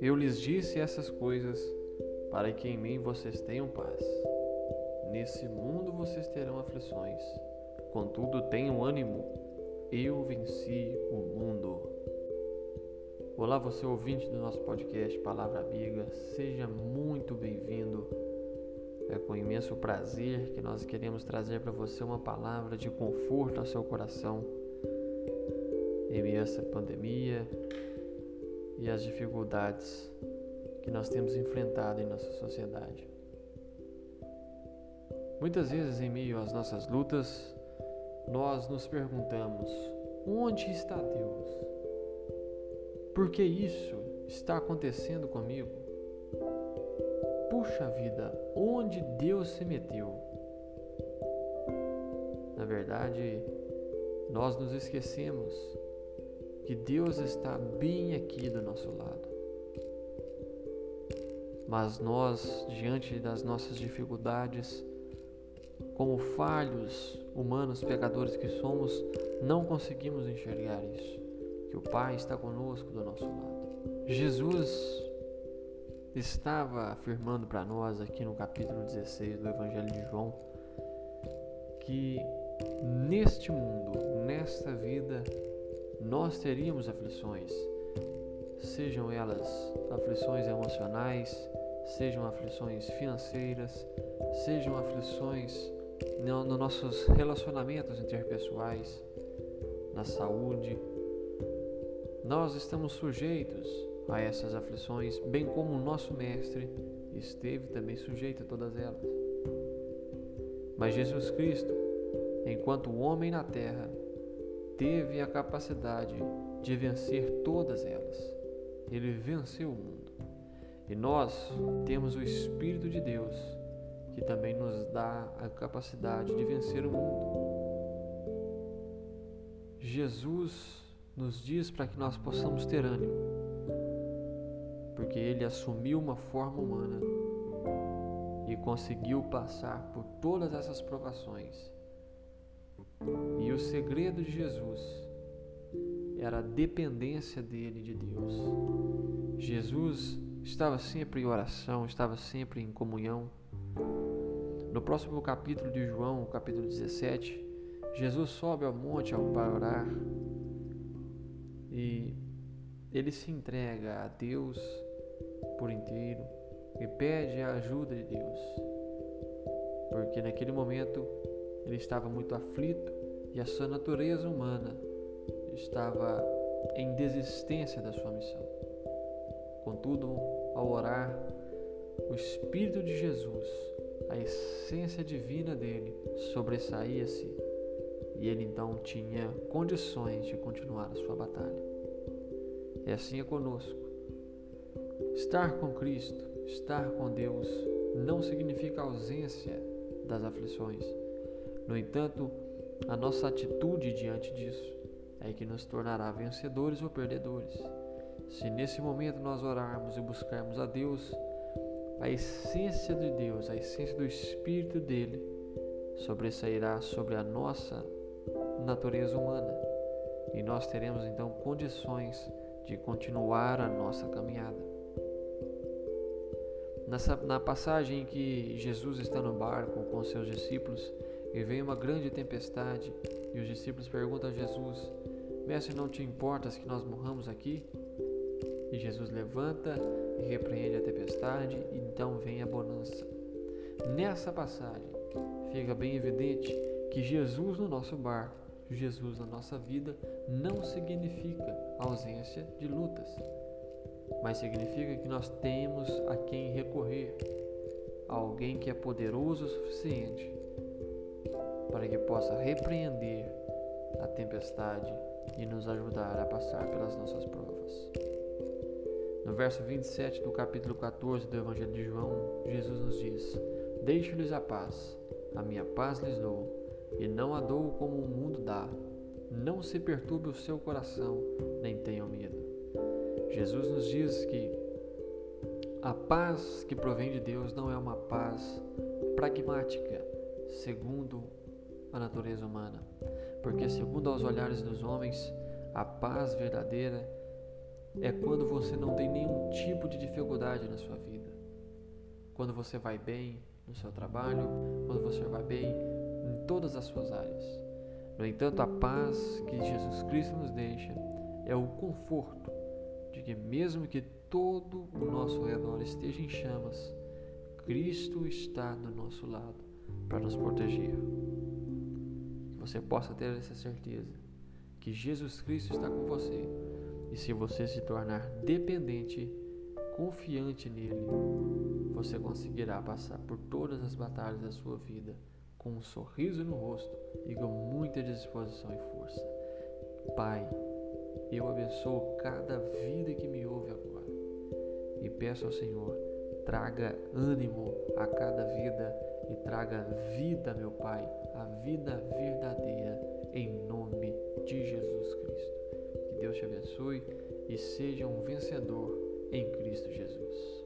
Eu lhes disse essas coisas para que em mim vocês tenham paz. Nesse mundo vocês terão aflições, contudo tenham ânimo, eu venci o mundo. Olá, você ouvinte do nosso podcast Palavra Amiga, seja muito bem-vindo. É com imenso prazer que nós queremos trazer para você uma palavra de conforto ao seu coração em meio a essa pandemia, e as dificuldades que nós temos enfrentado em nossa sociedade. Muitas vezes, em meio às nossas lutas, nós nos perguntamos: onde está Deus? Por que isso está acontecendo comigo? Puxa vida, onde Deus se meteu? Na verdade, nós nos esquecemos que Deus está bem aqui do nosso lado. Mas nós, diante das nossas dificuldades, como falhos humanos, pecadores que somos, não conseguimos enxergar isso, que o Pai está conosco do nosso lado. Jesus estava afirmando para nós aqui no capítulo 16 do Evangelho de João que neste mundo, nesta vida, nós teríamos aflições, sejam elas aflições emocionais, sejam aflições financeiras, sejam aflições nos no nossos relacionamentos interpessoais, na saúde. Nós estamos sujeitos a essas aflições, bem como o nosso Mestre esteve também sujeito a todas elas. Mas Jesus Cristo, enquanto homem na terra, teve a capacidade de vencer todas elas. Ele venceu o mundo. E nós temos o Espírito de Deus que também nos dá a capacidade de vencer o mundo. Jesus nos diz para que nós possamos ter ânimo, porque ele assumiu uma forma humana e conseguiu passar por todas essas provações e o segredo de Jesus era a dependência dele de Deus. Jesus estava sempre em oração, estava sempre em comunhão. No próximo capítulo de João, capítulo 17, Jesus sobe ao monte para orar e ele se entrega a Deus por inteiro e pede a ajuda de Deus, porque naquele momento ele estava muito aflito e a sua natureza humana estava em desistência da sua missão. Contudo, ao orar, o Espírito de Jesus, a essência divina dele, sobressaía-se e ele então tinha condições de continuar a sua batalha. E assim é conosco. Estar com Cristo, estar com Deus, não significa ausência das aflições no entanto, a nossa atitude diante disso é que nos tornará vencedores ou perdedores. Se nesse momento nós orarmos e buscarmos a Deus, a essência de Deus, a essência do Espírito dele, sobressairá sobre a nossa natureza humana e nós teremos então condições de continuar a nossa caminhada. Nessa, na passagem em que Jesus está no barco com seus discípulos, e vem uma grande tempestade, e os discípulos perguntam a Jesus: Mestre, não te importas que nós morramos aqui? E Jesus levanta e repreende a tempestade, e então vem a bonança. Nessa passagem, fica bem evidente que Jesus no nosso barco, Jesus na nossa vida, não significa ausência de lutas, mas significa que nós temos a quem recorrer, a alguém que é poderoso o suficiente para que possa repreender a tempestade e nos ajudar a passar pelas nossas provas. No verso 27 do capítulo 14 do Evangelho de João, Jesus nos diz: Deixo-lhes a paz, a minha paz lhes dou, e não a dou como o mundo dá. Não se perturbe o seu coração, nem tenham medo. Jesus nos diz que a paz que provém de Deus não é uma paz pragmática, segundo a natureza humana. Porque, segundo aos olhares dos homens, a paz verdadeira é quando você não tem nenhum tipo de dificuldade na sua vida. Quando você vai bem no seu trabalho, quando você vai bem em todas as suas áreas. No entanto, a paz que Jesus Cristo nos deixa é o conforto de que, mesmo que todo o nosso redor esteja em chamas, Cristo está do nosso lado para nos proteger. Que você possa ter essa certeza que Jesus Cristo está com você e se você se tornar dependente, confiante nele, você conseguirá passar por todas as batalhas da sua vida com um sorriso no rosto e com muita disposição e força. Pai, eu abençoo cada vida que me ouve agora e peço ao Senhor, traga ânimo a cada vida e traga vida, meu Pai, a vida verdadeira em nome de Jesus Cristo. Que Deus te abençoe e seja um vencedor em Cristo Jesus.